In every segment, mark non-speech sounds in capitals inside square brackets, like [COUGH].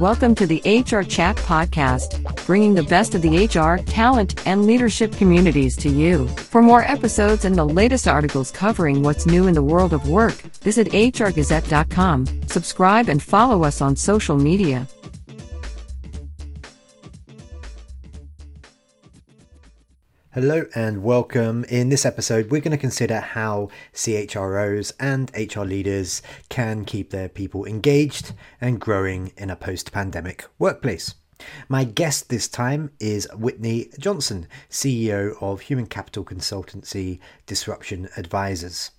Welcome to the HR Chat Podcast, bringing the best of the HR, talent, and leadership communities to you. For more episodes and the latest articles covering what's new in the world of work, visit hrgazette.com, subscribe, and follow us on social media. Hello and welcome. In this episode, we're going to consider how CHROs and HR leaders can keep their people engaged and growing in a post pandemic workplace. My guest this time is Whitney Johnson, CEO of human capital consultancy Disruption Advisors.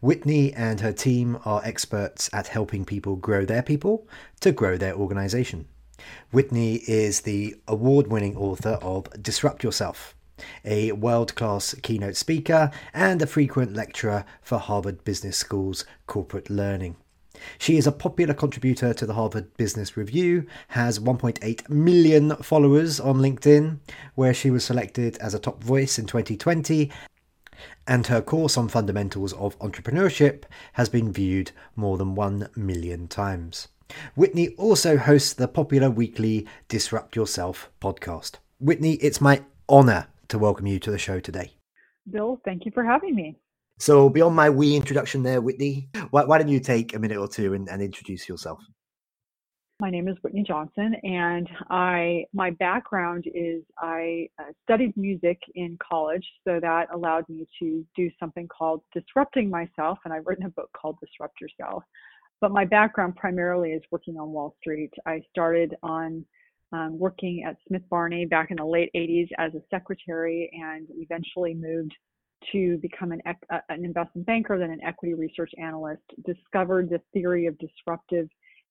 Whitney and her team are experts at helping people grow their people to grow their organization. Whitney is the award winning author of Disrupt Yourself a world class keynote speaker, and a frequent lecturer for Harvard Business School's corporate learning. She is a popular contributor to the Harvard Business Review, has 1.8 million followers on LinkedIn, where she was selected as a top voice in 2020, and her course on fundamentals of entrepreneurship has been viewed more than 1 million times. Whitney also hosts the popular weekly Disrupt Yourself podcast. Whitney, it's my honor to welcome you to the show today. Bill, thank you for having me. So, beyond my wee introduction there, Whitney, why, why don't you take a minute or two and, and introduce yourself? My name is Whitney Johnson, and I my background is I uh, studied music in college, so that allowed me to do something called disrupting myself, and I've written a book called Disrupt Yourself. But my background primarily is working on Wall Street. I started on um, working at Smith Barney back in the late 80s as a secretary and eventually moved to become an, uh, an investment banker, then an equity research analyst, discovered the theory of disruptive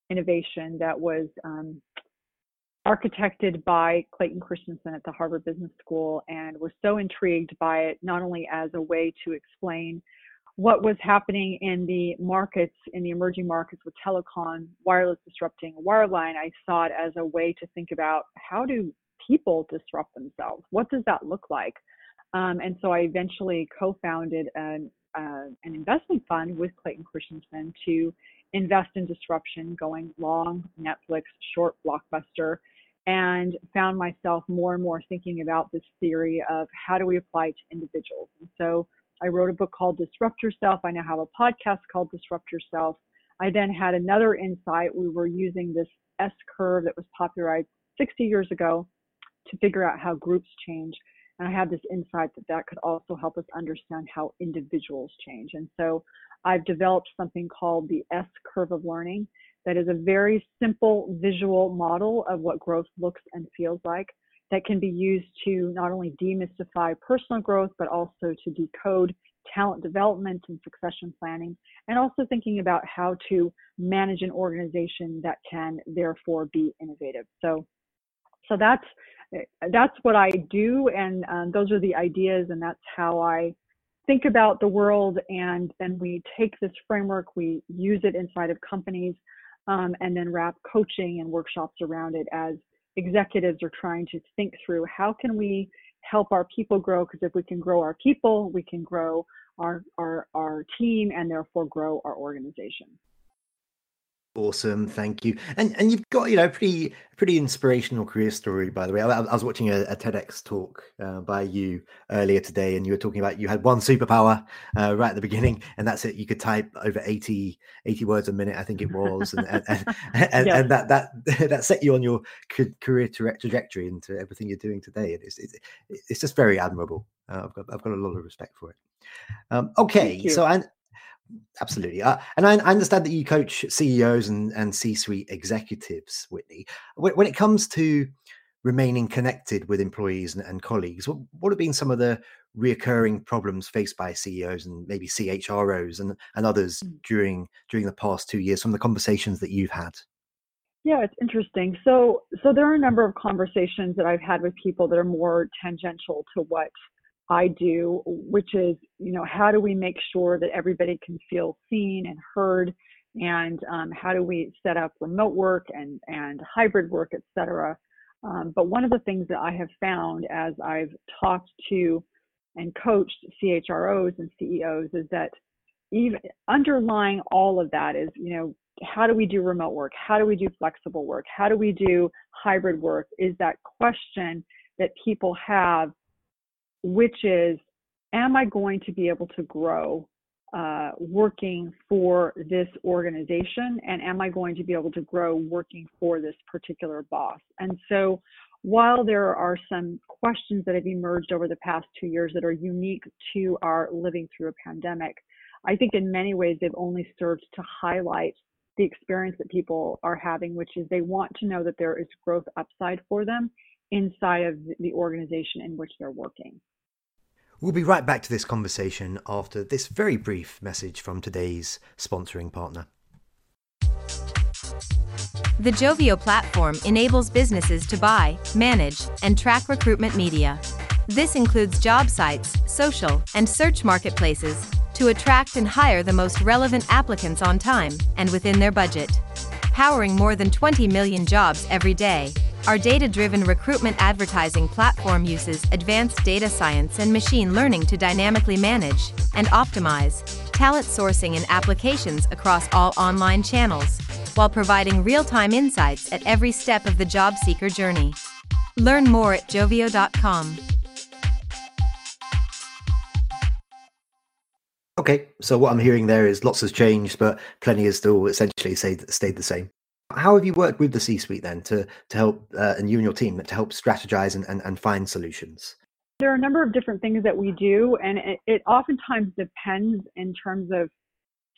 innovation that was um, architected by Clayton Christensen at the Harvard Business School and was so intrigued by it, not only as a way to explain what was happening in the markets, in the emerging markets with telecom, wireless disrupting wireline, I saw it as a way to think about how do people disrupt themselves? What does that look like? Um, and so I eventually co-founded an, uh, an investment fund with Clayton Christensen to invest in disruption, going long Netflix, short blockbuster, and found myself more and more thinking about this theory of how do we apply it to individuals. And so I wrote a book called Disrupt Yourself. I now have a podcast called Disrupt Yourself. I then had another insight. We were using this S curve that was popularized 60 years ago to figure out how groups change. And I had this insight that that could also help us understand how individuals change. And so I've developed something called the S curve of learning that is a very simple visual model of what growth looks and feels like that can be used to not only demystify personal growth, but also to decode talent development and succession planning, and also thinking about how to manage an organization that can therefore be innovative. So, so that's that's what I do, and um, those are the ideas, and that's how I think about the world. And then we take this framework, we use it inside of companies, um, and then wrap coaching and workshops around it as executives are trying to think through how can we help our people grow because if we can grow our people we can grow our, our our team and therefore grow our organization Awesome, thank you. And and you've got you know pretty pretty inspirational career story by the way. I, I was watching a, a TEDx talk uh, by you earlier today, and you were talking about you had one superpower uh, right at the beginning, and that's it. You could type over 80, 80 words a minute, I think it was, and and, and, [LAUGHS] and, yeah. and that that [LAUGHS] that set you on your career trajectory into everything you're doing today. And it's it's, it's just very admirable. Uh, I've got I've got a lot of respect for it. Um, okay, so and Absolutely. Uh, and I, I, understand that you coach CEOs and, and C suite executives, Whitney. When, when, it comes to remaining connected with employees and, and colleagues, what, what, have been some of the reoccurring problems faced by CEOs and maybe CHROs and, and others mm. during during the past two years from the conversations that you've had? Yeah, it's interesting. So, so there are a number of conversations that I've had with people that are more tangential to what I do, which is, you know, how do we make sure that everybody can feel seen and heard, and um, how do we set up remote work and and hybrid work, et cetera. Um, but one of the things that I have found as I've talked to and coached CHROs and CEOs is that even underlying all of that is, you know, how do we do remote work? How do we do flexible work? How do we do hybrid work? Is that question that people have, which is, am I going to be able to grow uh, working for this organization? And am I going to be able to grow working for this particular boss? And so, while there are some questions that have emerged over the past two years that are unique to our living through a pandemic, I think in many ways they've only served to highlight the experience that people are having, which is they want to know that there is growth upside for them inside of the organization in which they're working. We'll be right back to this conversation after this very brief message from today's sponsoring partner. The Joveo platform enables businesses to buy, manage, and track recruitment media. This includes job sites, social, and search marketplaces to attract and hire the most relevant applicants on time and within their budget. Powering more than 20 million jobs every day, our data driven recruitment advertising platform uses advanced data science and machine learning to dynamically manage and optimize talent sourcing and applications across all online channels, while providing real time insights at every step of the job seeker journey. Learn more at joveo.com. Okay, so what I'm hearing there is lots has changed, but plenty has still essentially stayed the same. How have you worked with the C-suite then to to help uh, and you and your team to help strategize and, and, and find solutions? There are a number of different things that we do, and it, it oftentimes depends in terms of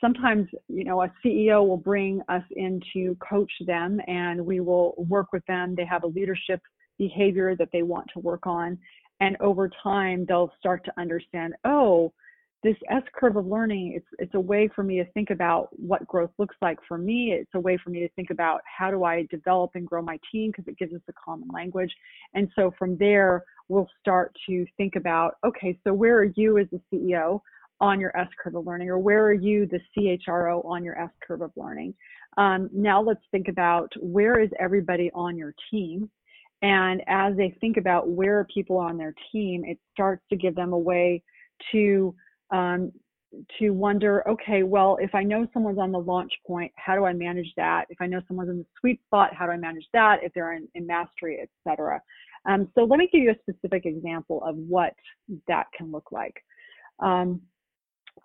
sometimes you know a ceo will bring us in to coach them and we will work with them they have a leadership behavior that they want to work on and over time they'll start to understand oh this S curve of learning, it's it's a way for me to think about what growth looks like for me. It's a way for me to think about how do I develop and grow my team because it gives us a common language. And so from there, we'll start to think about, okay, so where are you as the CEO on your S curve of learning, or where are you the CHRO on your S curve of learning? Um, now let's think about where is everybody on your team. And as they think about where are people on their team, it starts to give them a way to um, to wonder, okay, well, if I know someone's on the launch point, how do I manage that? If I know someone's in the sweet spot, how do I manage that? If they're in, in mastery, etc. Um, so let me give you a specific example of what that can look like. Um,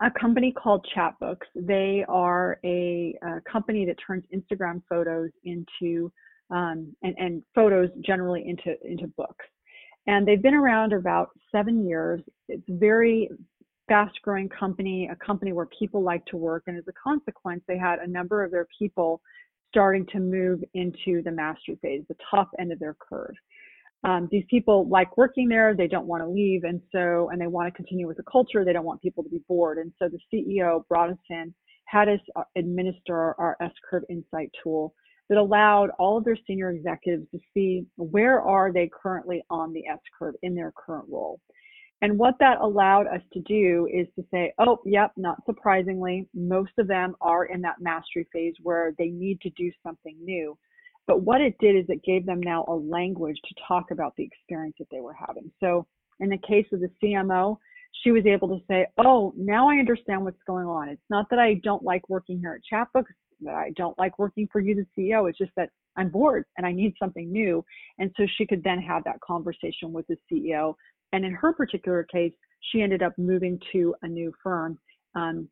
a company called Chatbooks. They are a, a, company that turns Instagram photos into um, and, and photos generally into into books. And they've been around about seven years. It's very fast growing company, a company where people like to work. And as a consequence, they had a number of their people starting to move into the mastery phase, the top end of their curve. Um, these people like working there, they don't want to leave, and so, and they want to continue with the culture, they don't want people to be bored. And so the CEO brought us in, had us uh, administer our S Curve Insight tool that allowed all of their senior executives to see where are they currently on the S curve in their current role. And what that allowed us to do is to say, oh, yep, not surprisingly, most of them are in that mastery phase where they need to do something new. But what it did is it gave them now a language to talk about the experience that they were having. So in the case of the CMO, she was able to say, oh, now I understand what's going on. It's not that I don't like working here at Chatbooks, that I don't like working for you, the CEO. It's just that I'm bored and I need something new. And so she could then have that conversation with the CEO and in her particular case, she ended up moving to a new firm, um,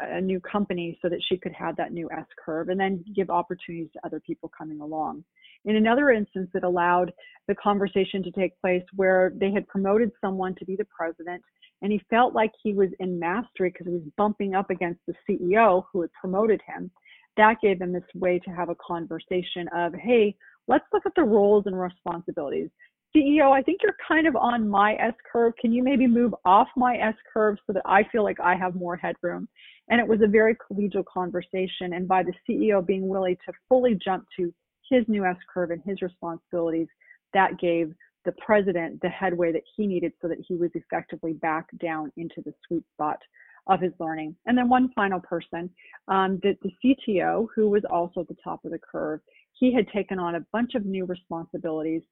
a new company, so that she could have that new S curve and then give opportunities to other people coming along. In another instance, it allowed the conversation to take place where they had promoted someone to be the president, and he felt like he was in mastery because he was bumping up against the CEO who had promoted him. That gave them this way to have a conversation of, hey, let's look at the roles and responsibilities. CEO, I think you're kind of on my S curve. Can you maybe move off my S curve so that I feel like I have more headroom? And it was a very collegial conversation. And by the CEO being willing to fully jump to his new S curve and his responsibilities, that gave the president the headway that he needed so that he was effectively back down into the sweet spot of his learning. And then one final person, um, the, the CTO, who was also at the top of the curve, he had taken on a bunch of new responsibilities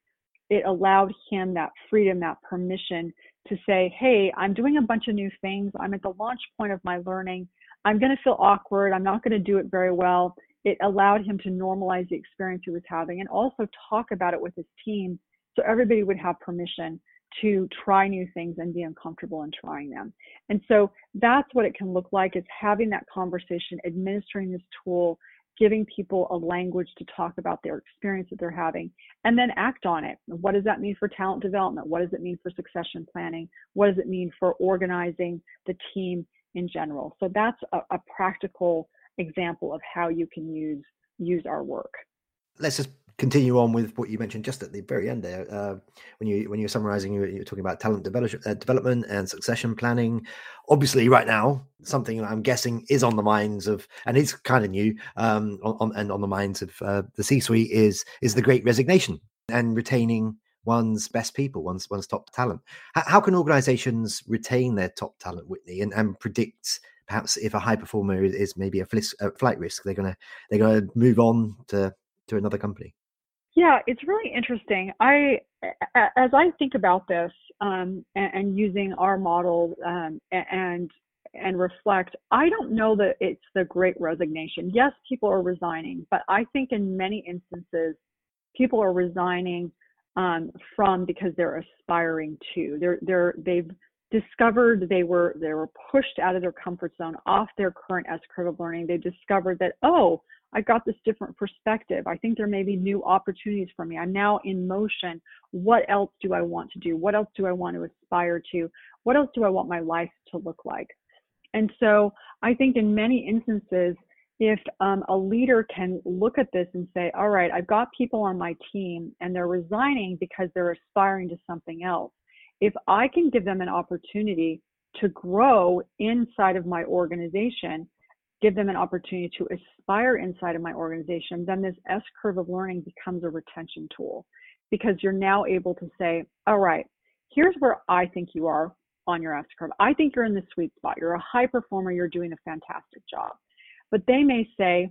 it allowed him that freedom, that permission to say, hey, I'm doing a bunch of new things. I'm at the launch point of my learning. I'm going to feel awkward. I'm not going to do it very well. it allowed him to normalize the experience he was having and also talk about it with his team so everybody would have permission to try new things and be uncomfortable in trying them. And so that's what it can look like is having that conversation, administering this tool, giving people a language to talk about their experience that they're having, and then act on it. What does that mean for talent development? What does it mean for succession planning? What does it mean for organizing the team in general? So that's a, a practical example of how you can use use our work. Let's just continue on with what you mentioned just at the very end there uh, when you when you're summarizing you are talking about talent develop, uh, development and succession planning. Obviously right now something i'm guessing is on the minds of and it's kind of new um, on, and on the minds of uh, the c suite is is the great resignation and retaining one's best people one's one's top talent. How, how can organizations retain their top talent whitney and, and predict perhaps if a high performer is, maybe a, a flight risk they're gonna they're gonna move on to to another company yeah, it's really interesting. I, as I think about this um, and, and, using our model um, and and reflect, I don't know that it's the Great Resignation. Yes, people are resigning, but I think in many instances, people are resigning um, from because they're aspiring to. They're they're they've discovered they were they were pushed out of their comfort zone, off their current S curve of learning. They discovered that oh I got this different perspective. I think there may be new opportunities for me. I'm now in motion. What else do I want to do? What else do I want to aspire to? What else do I want my life to look like? And so I think in many instances, if um, a leader can look at this and say, all right, I've got people on my team and they're resigning because they're aspiring to something else. If I can give them an opportunity to grow inside of my organization, give them an opportunity to aspire inside of my organization, then this S curve of learning becomes a retention tool because you're now able to say, all right, here's where I think you are on your S curve. I think you're in the sweet spot. You're a high performer. You're doing a fantastic job. But they may say,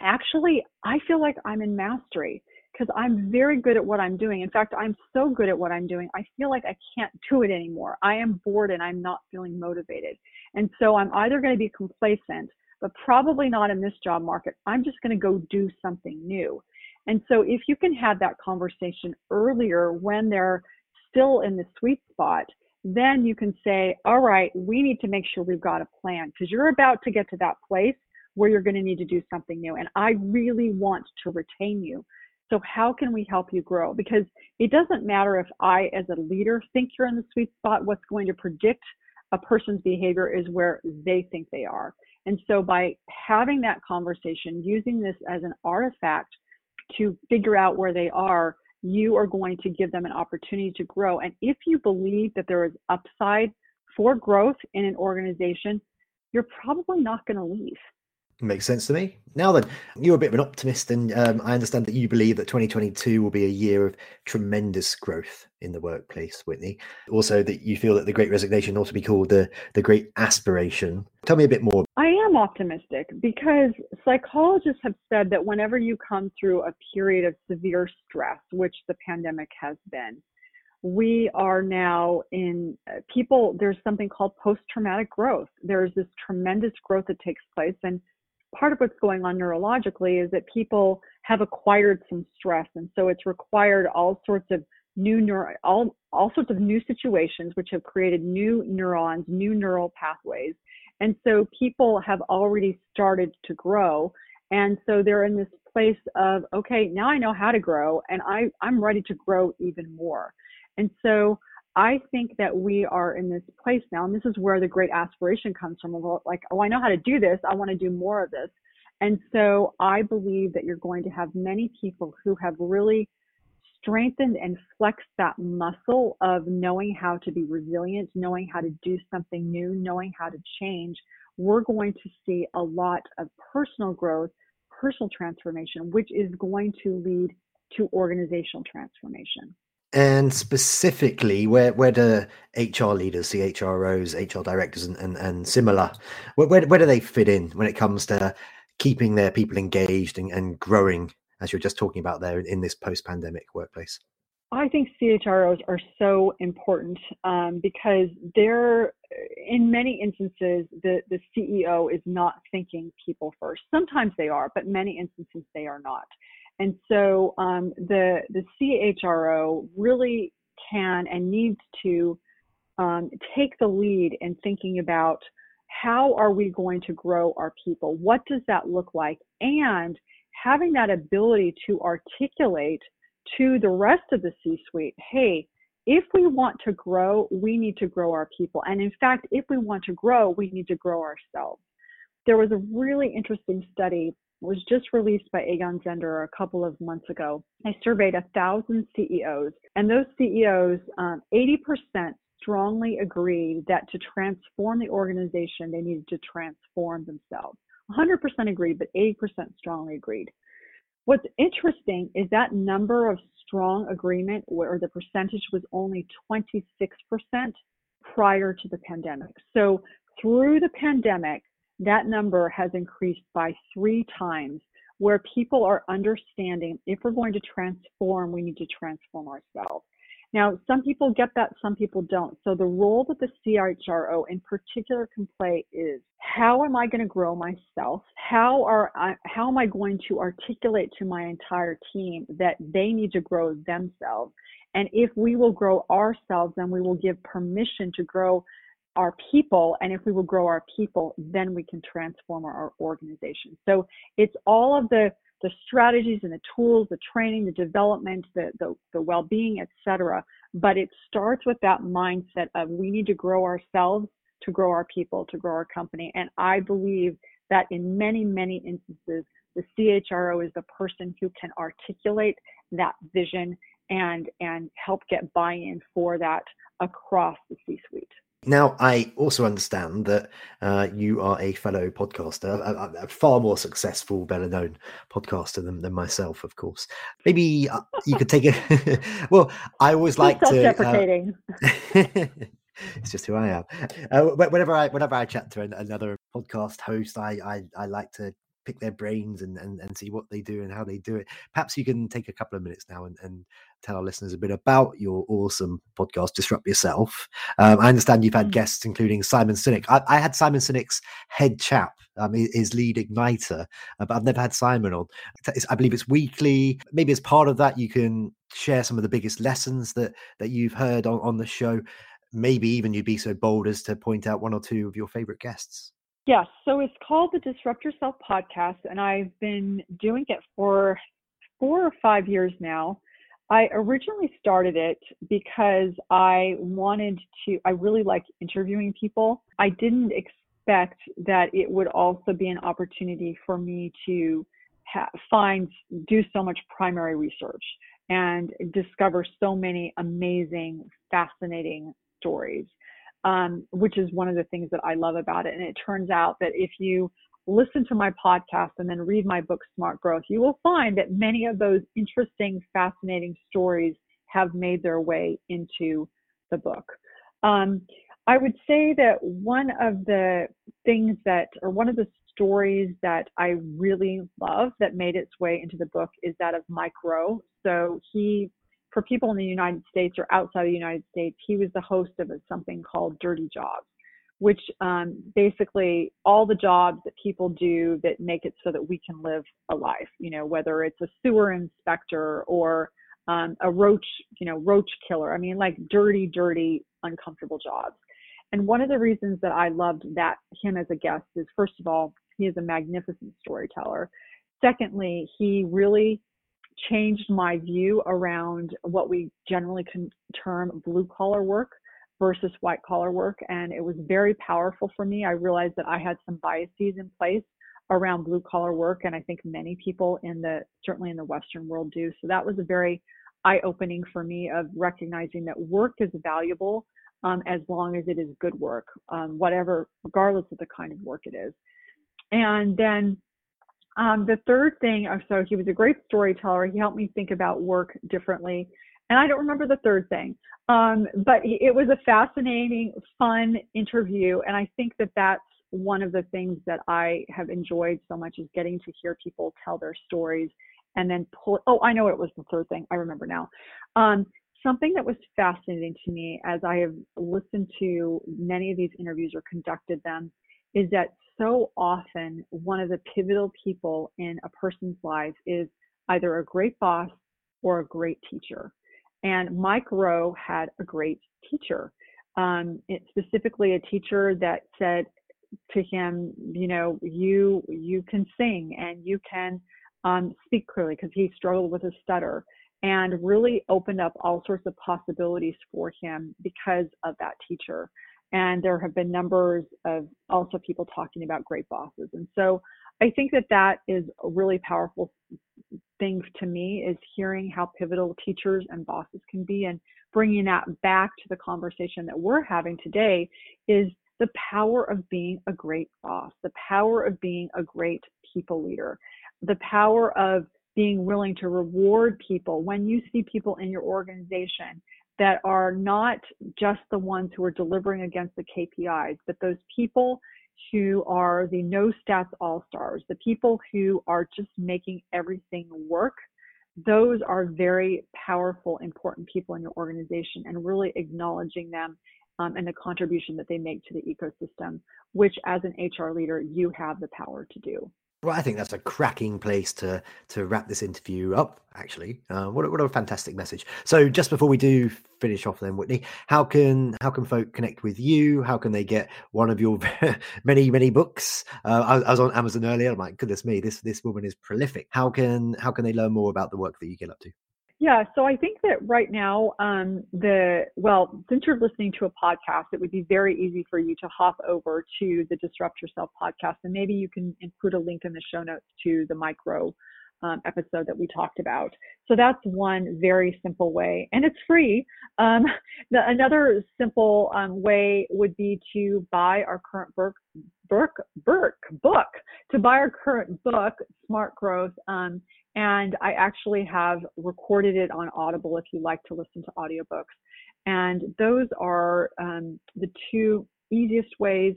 actually, I feel like I'm in mastery because I'm very good at what I'm doing. In fact, I'm so good at what I'm doing, I feel like I can't do it anymore. I am bored and I'm not feeling motivated. And so I'm either going to be complacent but probably not in this job market. I'm just going to go do something new. And so if you can have that conversation earlier when they're still in the sweet spot, then you can say, all right, we need to make sure we've got a plan because you're about to get to that place where you're going to need to do something new. And I really want to retain you. So how can we help you grow? Because it doesn't matter if I, as a leader, think you're in the sweet spot. What's going to predict a person's behavior is where they think they are. And so by having that conversation, using this as an artifact to figure out where they are, you are going to give them an opportunity to grow. And if you believe that there is upside for growth in an organization, you're probably not going to leave. Makes sense to me. Now then, you're a bit of an optimist, and um, I understand that you believe that 2022 will be a year of tremendous growth in the workplace, Whitney. Also, that you feel that the Great Resignation ought to be called the the Great Aspiration. Tell me a bit more. I am optimistic because psychologists have said that whenever you come through a period of severe stress, which the pandemic has been, we are now in uh, people. There's something called post traumatic growth. There's this tremendous growth that takes place, and part of what's going on neurologically is that people have acquired some stress and so it's required all sorts of new neuro all all sorts of new situations which have created new neurons new neural pathways. And so people have already started to grow and so they're in this place of okay now i know how to grow and i i'm ready to grow even more. And so I think that we are in this place now, and this is where the great aspiration comes from. Like, oh, I know how to do this. I want to do more of this. And so I believe that you're going to have many people who have really strengthened and flexed that muscle of knowing how to be resilient, knowing how to do something new, knowing how to change. We're going to see a lot of personal growth, personal transformation, which is going to lead to organizational transformation. And specifically, where where do HR leaders, CHROs, HR directors, and, and, and similar, where, where, where do they fit in when it comes to keeping their people engaged and, and growing, as you're just talking about there in this post pandemic workplace? I think CHROs are so important um, because they're, in many instances, the, the CEO is not thinking people first. Sometimes they are, but many instances they are not. And so um, the the CHRO really can and needs to um, take the lead in thinking about how are we going to grow our people? What does that look like? And having that ability to articulate to the rest of the C suite, hey, if we want to grow, we need to grow our people. And in fact, if we want to grow, we need to grow ourselves. There was a really interesting study was just released by Egon Zehnder a couple of months ago. I surveyed a thousand CEOs, and those CEOs, um, 80% strongly agreed that to transform the organization, they needed to transform themselves. 100% agreed, but 80% strongly agreed. What's interesting is that number of strong agreement, where the percentage was only 26% prior to the pandemic. So through the pandemic, that number has increased by three times where people are understanding if we're going to transform, we need to transform ourselves. Now, some people get that, some people don't. So the role that the CHRO in particular can play is how am I going to grow myself? How are I, how am I going to articulate to my entire team that they need to grow themselves? And if we will grow ourselves, then we will give permission to grow our people. And if we will grow our people, then we can transform our organization. So it's all of the the strategies and the tools, the training, the development, the, the, the well-being, etc. But it starts with that mindset of we need to grow ourselves to grow our people, to grow our company. And I believe that in many, many instances, the CHRO is the person who can articulate that vision and and help get buy-in for that across the C-suite. Now, I also understand that uh, you are a fellow podcaster, a, a, far more successful, better known podcaster than, than myself, of course. Maybe uh, you could take it. [LAUGHS] well, I always like to. Self-deprecating. Uh, [LAUGHS] it's just who I am. Uh, whenever I whenever I chat to another podcast host, I, I I like to pick their brains and, and, and see what they do and how they do it. Perhaps you can take a couple of minutes now and, and tell our listeners a bit about your awesome podcast, Disrupt Yourself. Um, I understand you've had mm. guests, including Simon Sinek. I, I had Simon Sinek's head chap, um, his lead igniter, uh, but I've never had Simon on. I believe it's weekly. Maybe as part of that, you can share some of the biggest lessons that that you've heard on, on the show. Maybe even you'd be so bold as to point out one or two of your favorite guests. Yes, so it's called the Disrupt Yourself podcast, and I've been doing it for four or five years now. I originally started it because I wanted to, I really like interviewing people. I didn't expect that it would also be an opportunity for me to ha- find, do so much primary research and discover so many amazing, fascinating stories um, which is one of the things that I love about it. And it turns out that if you listen to my podcast and then read my book, Smart Growth, you will find that many of those interesting, fascinating stories have made their way into the book. Um, I would say that one of the things that, or one of the stories that I really love that made its way into the book is that of Mike Rowe. So he for people in the United States or outside the United States, he was the host of a, something called Dirty Jobs, which um, basically all the jobs that people do that make it so that we can live a life. You know, whether it's a sewer inspector or um, a roach, you know, roach killer. I mean, like dirty, dirty, uncomfortable jobs. And one of the reasons that I loved that him as a guest is, first of all, he is a magnificent storyteller. Secondly, he really changed my view around what we generally can term blue collar work versus white collar work. And it was very powerful for me. I realized that I had some biases in place around blue collar work. And I think many people in the, certainly in the Western world do. So that was a very eye opening for me of recognizing that work is valuable um, as long as it is good work, um, whatever, regardless of the kind of work it is. And then um, the third thing, oh, so he was a great storyteller. He helped me think about work differently. And I don't remember the third thing, um, but it was a fascinating, fun interview. And I think that that's one of the things that I have enjoyed so much is getting to hear people tell their stories and then pull. Oh, I know it was the third thing. I remember now. Um, something that was fascinating to me as I have listened to many of these interviews or conducted them is that so often one of the pivotal people in a person's life is either a great boss or a great teacher. And Mike Rowe had a great teacher. Um, specifically, a teacher that said to him, you know, you you can sing and you can um, speak clearly because he struggled with a stutter, and really opened up all sorts of possibilities for him because of that teacher. And there have been numbers of also people talking about great bosses. And so I think that that is a really powerful thing to me is hearing how pivotal teachers and bosses can be and bringing that back to the conversation that we're having today is the power of being a great boss, the power of being a great people leader, the power of being willing to reward people when you see people in your organization that are not just the ones who are delivering against the KPIs, but those people who are the no stats all stars, the people who are just making everything work. Those are very powerful, important people in your organization and really acknowledging them um, and the contribution that they make to the ecosystem, which as an HR leader, you have the power to do. Well, I think that's a cracking place to to wrap this interview up. Actually, uh, what a, what a fantastic message. So, just before we do finish off, then Whitney, how can how can folk connect with you? How can they get one of your [LAUGHS] many many books? Uh, I, I, was on Amazon earlier. I'm like, goodness me, this this woman is prolific. How can how can they learn more about the work that you get up to? Yeah, so I think that right now, um, the well, since you're listening to a podcast, it would be very easy for you to hop over to the Disrupt Yourself podcast, and maybe you can include a link in the show notes to the Mike Rowe um, episode that we talked about. So that's one very simple way, and it's free. Um, [LAUGHS] the, another simple um, way would be to buy our current book, book, book, book, to buy our current book, Smart Growth. And I actually have recorded it on Audible if you like to listen to audiobooks. And those are um, the two easiest ways.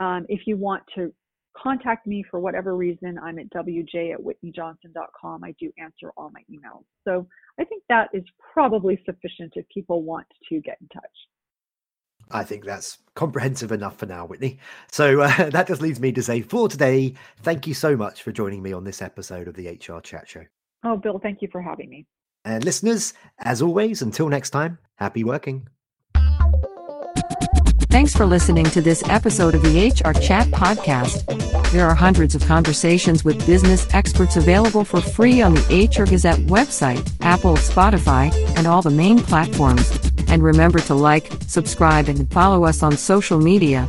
Um, if you want to contact me for whatever reason, I'm at wj at whitneyjohnson.com. I do answer all my emails. So I think that is probably sufficient if people want to get in touch. I think that's comprehensive enough for now, Whitney. So [LAUGHS] uh, that just leads me to say for today, thank you so much for joining me on this episode of the HR Chat Show. Oh, Bill, thank you for having me. And listeners, as always, until next time, happy working. Thanks for listening to this episode of the HR Chat Podcast. There are hundreds of conversations with business experts available for free on the HR Gazette website, Apple, Spotify, and all the main platforms. And remember to like, subscribe, and follow us on social media.